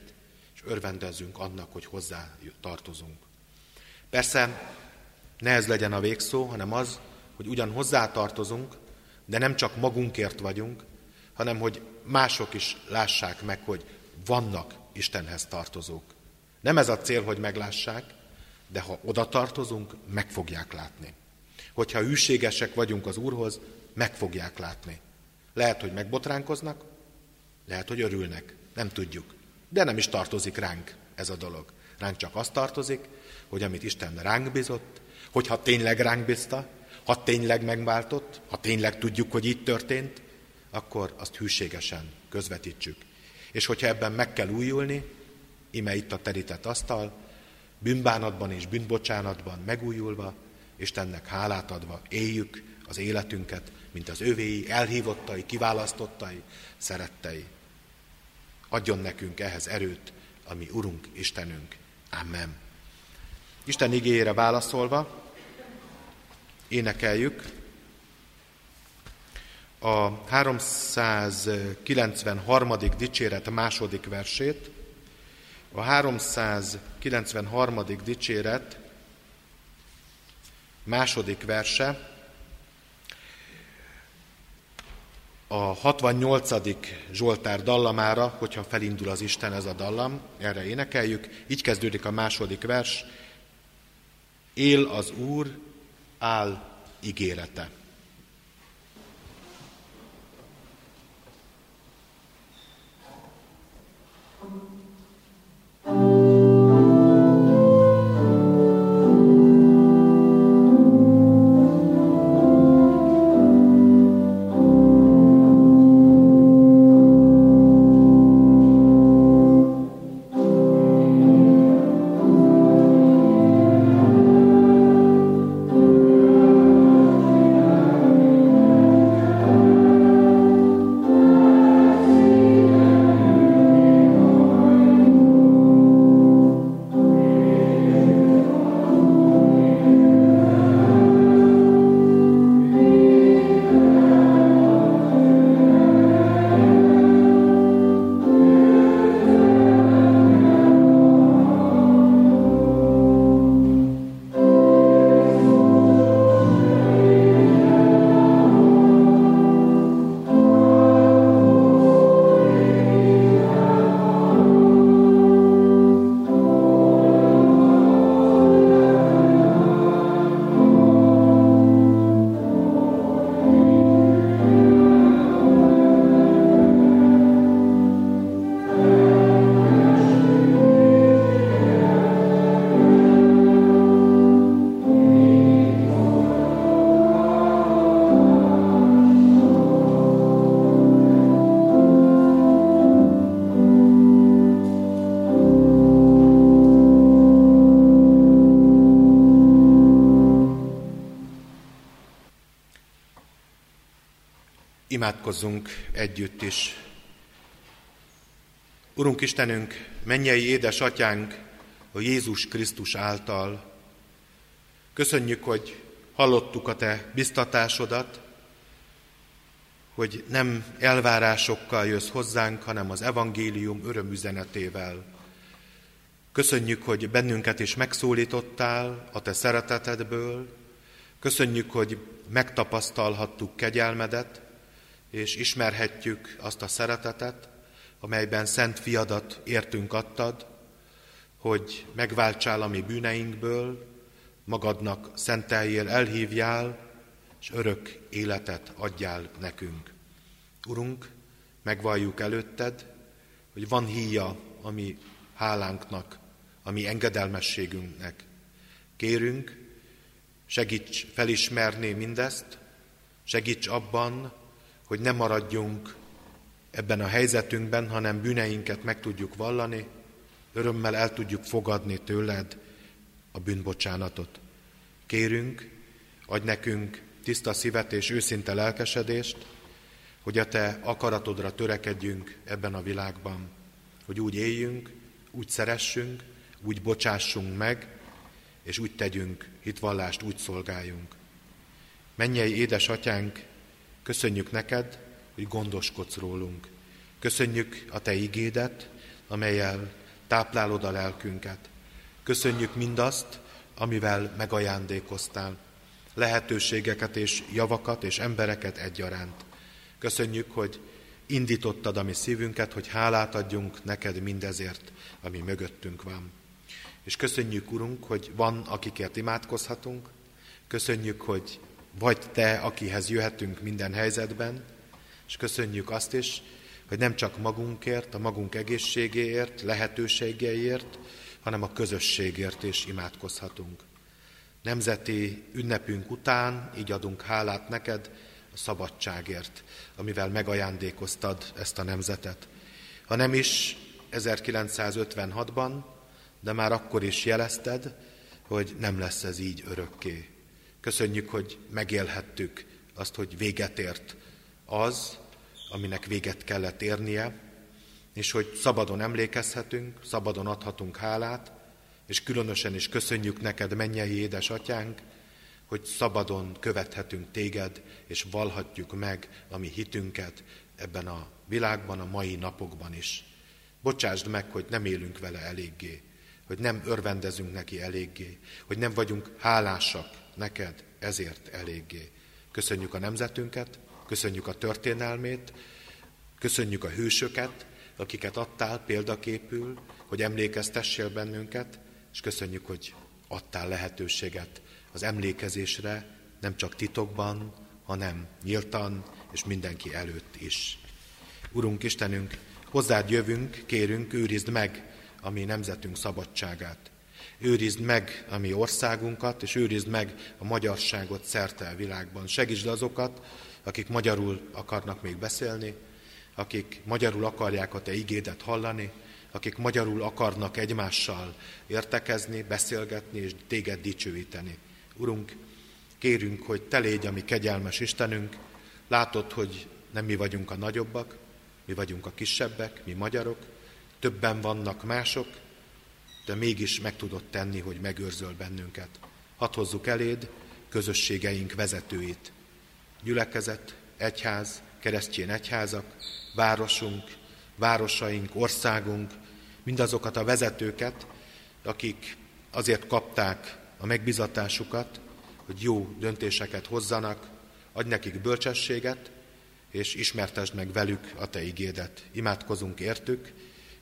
és örvendezzünk annak, hogy hozzá tartozunk. Persze ne ez legyen a végszó, hanem az, hogy ugyan hozzá tartozunk, de nem csak magunkért vagyunk, hanem hogy mások is lássák meg, hogy vannak Istenhez tartozók. Nem ez a cél, hogy meglássák, de ha oda tartozunk, meg fogják látni. Hogyha hűségesek vagyunk az Úrhoz, meg fogják látni. Lehet, hogy megbotránkoznak, lehet, hogy örülnek, nem tudjuk. De nem is tartozik ránk ez a dolog. Ránk csak az tartozik, hogy amit Isten ránk bizott, hogyha tényleg ránk bízta, ha tényleg megváltott, ha tényleg tudjuk, hogy így történt, akkor azt hűségesen közvetítsük. És hogyha ebben meg kell újulni, ime itt a terített asztal, bűnbánatban és bűnbocsánatban megújulva, Istennek hálát adva éljük az életünket, mint az övéi, elhívottai, kiválasztottai, szerettei. Adjon nekünk ehhez erőt, ami Urunk, Istenünk. Amen. Isten igényére válaszolva, énekeljük a 393. dicséret második versét, a 393. dicséret második verse, a 68. Zsoltár dallamára, hogyha felindul az Isten ez a dallam, erre énekeljük. Így kezdődik a második vers. Él az Úr, áll ígérete. Imádkozzunk együtt is. Urunk Istenünk, mennyei édes atyánk, a Jézus Krisztus által. Köszönjük, hogy hallottuk a Te biztatásodat, hogy nem elvárásokkal jössz hozzánk, hanem az evangélium örömüzenetével. Köszönjük, hogy bennünket is megszólítottál a Te szeretetedből, köszönjük, hogy megtapasztalhattuk kegyelmedet, és ismerhetjük azt a szeretetet, amelyben Szent Fiadat értünk adtad, hogy megváltsál a mi bűneinkből, magadnak szenteljél, elhívjál, és örök életet adjál nekünk. Urunk, megvalljuk előtted, hogy van híja a mi hálánknak, a mi engedelmességünknek. Kérünk, segíts felismerni mindezt, segíts abban, hogy ne maradjunk ebben a helyzetünkben, hanem bűneinket meg tudjuk vallani, örömmel el tudjuk fogadni tőled a bűnbocsánatot. Kérünk, adj nekünk tiszta szívet és őszinte lelkesedést, hogy a Te akaratodra törekedjünk ebben a világban, hogy úgy éljünk, úgy szeressünk, úgy bocsássunk meg, és úgy tegyünk hitvallást, úgy szolgáljunk. Mennyei édesatyánk, köszönjük neked, hogy gondoskodsz rólunk. Köszönjük a Te igédet, amelyel táplálod a lelkünket. Köszönjük mindazt, amivel megajándékoztál, lehetőségeket és javakat és embereket egyaránt. Köszönjük, hogy indítottad a mi szívünket, hogy hálát adjunk neked mindezért, ami mögöttünk van. És köszönjük, Urunk, hogy van, akikért imádkozhatunk, köszönjük, hogy vagy Te, akihez jöhetünk minden helyzetben, és köszönjük azt is, hogy nem csak magunkért, a magunk egészségéért, lehetőségeiért, hanem a közösségért is imádkozhatunk. Nemzeti ünnepünk után így adunk hálát neked a szabadságért, amivel megajándékoztad ezt a nemzetet. Ha nem is 1956-ban, de már akkor is jelezted, hogy nem lesz ez így örökké. Köszönjük, hogy megélhettük azt, hogy véget ért az, aminek véget kellett érnie, és hogy szabadon emlékezhetünk, szabadon adhatunk hálát, és különösen is köszönjük neked, mennyei édes atyánk, hogy szabadon követhetünk téged, és valhatjuk meg a mi hitünket ebben a világban, a mai napokban is. Bocsásd meg, hogy nem élünk vele eléggé, hogy nem örvendezünk neki eléggé, hogy nem vagyunk hálásak neked ezért eléggé. Köszönjük a nemzetünket, köszönjük a történelmét, köszönjük a hősöket, akiket adtál példaképül, hogy emlékeztessél bennünket, és köszönjük, hogy adtál lehetőséget az emlékezésre, nem csak titokban, hanem nyíltan, és mindenki előtt is. Urunk Istenünk, hozzád jövünk, kérünk, őrizd meg a mi nemzetünk szabadságát. Őrizd meg a mi országunkat, és őrizd meg a magyarságot szerte a világban. Segítsd azokat, akik magyarul akarnak még beszélni, akik magyarul akarják a Te igédet hallani, akik magyarul akarnak egymással értekezni, beszélgetni és Téged dicsőíteni. Urunk, kérünk, hogy Te légy a mi kegyelmes Istenünk, látod, hogy nem mi vagyunk a nagyobbak, mi vagyunk a kisebbek, mi magyarok, többen vannak mások, de mégis meg tudod tenni, hogy megőrzöl bennünket. Hadd hozzuk eléd közösségeink vezetőit. Gyülekezet, egyház, keresztjén egyházak, városunk, városaink, országunk, mindazokat a vezetőket, akik azért kapták a megbizatásukat, hogy jó döntéseket hozzanak, adj nekik bölcsességet, és ismertesd meg velük a Te igédet. Imádkozunk értük,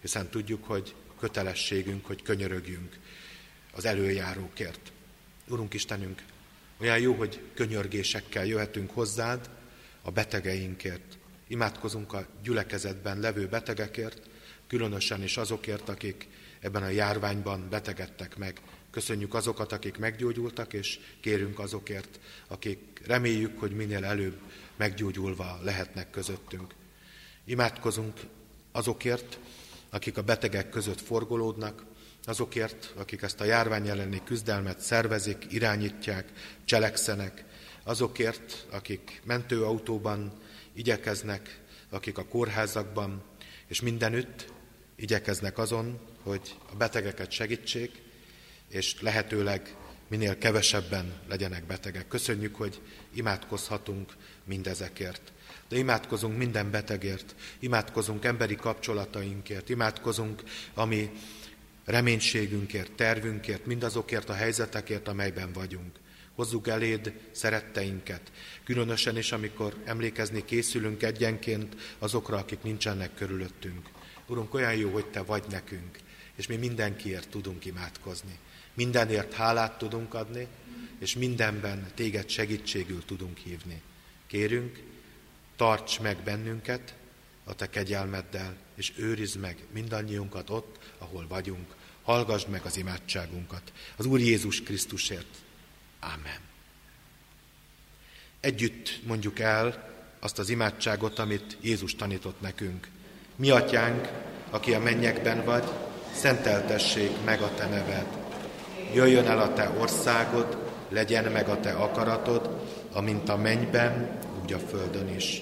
hiszen tudjuk, hogy kötelességünk, hogy könyörögjünk az előjárókért. Urunk Istenünk, olyan jó, hogy könyörgésekkel jöhetünk hozzád a betegeinkért. Imádkozunk a gyülekezetben levő betegekért, különösen is azokért, akik ebben a járványban betegedtek meg. Köszönjük azokat, akik meggyógyultak, és kérünk azokért, akik reméljük, hogy minél előbb meggyógyulva lehetnek közöttünk. Imádkozunk azokért, akik a betegek között forgolódnak, azokért, akik ezt a járvány elleni küzdelmet szervezik, irányítják, cselekszenek, azokért, akik mentőautóban igyekeznek, akik a kórházakban és mindenütt igyekeznek azon, hogy a betegeket segítsék, és lehetőleg minél kevesebben legyenek betegek. Köszönjük, hogy imádkozhatunk mindezekért. De imádkozunk minden betegért, imádkozunk emberi kapcsolatainkért, imádkozunk, ami reménységünkért, tervünkért, mindazokért a helyzetekért, amelyben vagyunk. Hozzuk eléd szeretteinket, különösen is, amikor emlékezni készülünk egyenként azokra, akik nincsenek körülöttünk. Urunk, olyan jó, hogy Te vagy nekünk, és mi mindenkiért tudunk imádkozni. Mindenért hálát tudunk adni, és mindenben Téged segítségül tudunk hívni. Kérünk, tarts meg bennünket a Te kegyelmeddel, és őrizd meg mindannyiunkat ott, ahol vagyunk. Hallgassd meg az imádságunkat. Az Úr Jézus Krisztusért. Ámen. Együtt mondjuk el azt az imádságot, amit Jézus tanított nekünk. Mi atyánk, aki a mennyekben vagy, szenteltessék meg a te neved. Jöjjön el a te országod, legyen meg a te akaratod, amint a mennyben, úgy a földön is.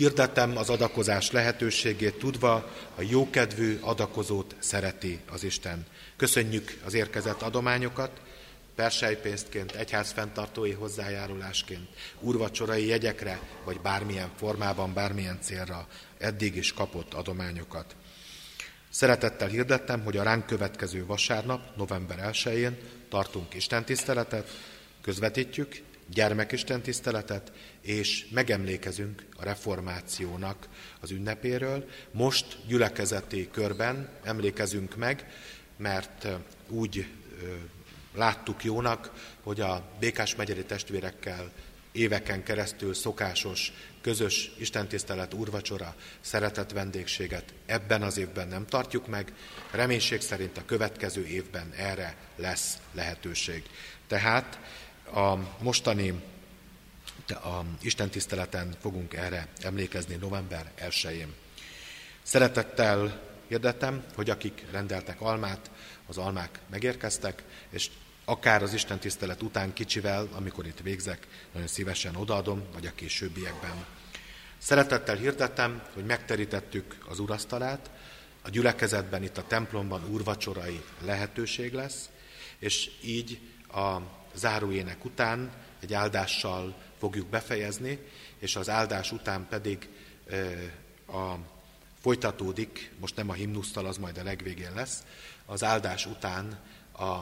Hirdetem az adakozás lehetőségét tudva, a jókedvű adakozót szereti az Isten. Köszönjük az érkezett adományokat, persejpénztként, egyház fenntartói hozzájárulásként, úrvacsorai jegyekre, vagy bármilyen formában, bármilyen célra eddig is kapott adományokat. Szeretettel hirdettem, hogy a ránk következő vasárnap, november 1-én tartunk istentiszteletet, közvetítjük, gyermekistentiszteletet, és megemlékezünk a reformációnak az ünnepéről. Most gyülekezeti körben emlékezünk meg, mert úgy láttuk jónak, hogy a Békás megyeri testvérekkel éveken keresztül szokásos, közös istentisztelet, úrvacsora, szeretett vendégséget ebben az évben nem tartjuk meg, reménység szerint a következő évben erre lesz lehetőség. Tehát a mostani a istentiszteleten fogunk erre emlékezni november 1-én. Szeretettel hirdetem, hogy akik rendeltek almát, az almák megérkeztek, és akár az Isten tisztelet után kicsivel, amikor itt végzek, nagyon szívesen odaadom, vagy a későbbiekben. Szeretettel hirdettem, hogy megterítettük az urasztalát, a gyülekezetben, itt a templomban úrvacsorai lehetőség lesz, és így a záróének után egy áldással fogjuk befejezni, és az áldás után pedig a folytatódik, most nem a himnusztal, az majd a legvégén lesz, az áldás után a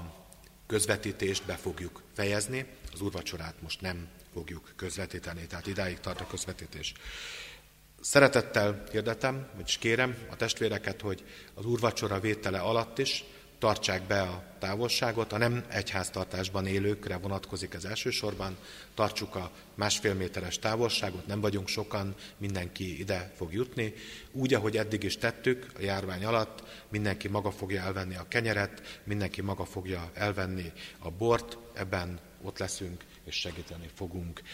közvetítést be fogjuk fejezni, az úrvacsorát most nem fogjuk közvetíteni, tehát idáig tart a közvetítés. Szeretettel hirdetem, vagyis kérem a testvéreket, hogy az úrvacsora vétele alatt is tartsák be a távolságot, a nem egyháztartásban élőkre vonatkozik ez elsősorban, tartsuk a másfél méteres távolságot, nem vagyunk sokan, mindenki ide fog jutni. Úgy, ahogy eddig is tettük a járvány alatt, mindenki maga fogja elvenni a kenyeret, mindenki maga fogja elvenni a bort, ebben ott leszünk és segíteni fogunk eh,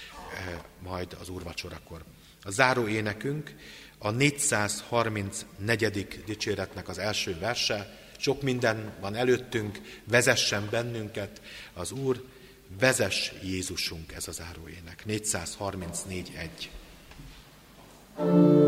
majd az úrvacsorakor. A záró énekünk a 434. dicséretnek az első verse, sok minden van előttünk, vezessen bennünket az Úr, vezess Jézusunk, ez az záróének. 434.1.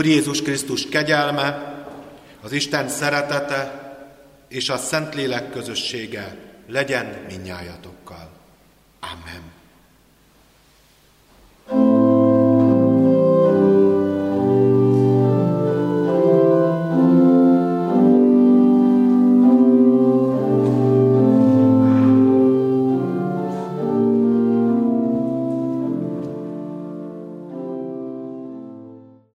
Úr Jézus Krisztus kegyelme, az Isten szeretete és a Szentlélek közössége legyen minnyájatokkal. Amen.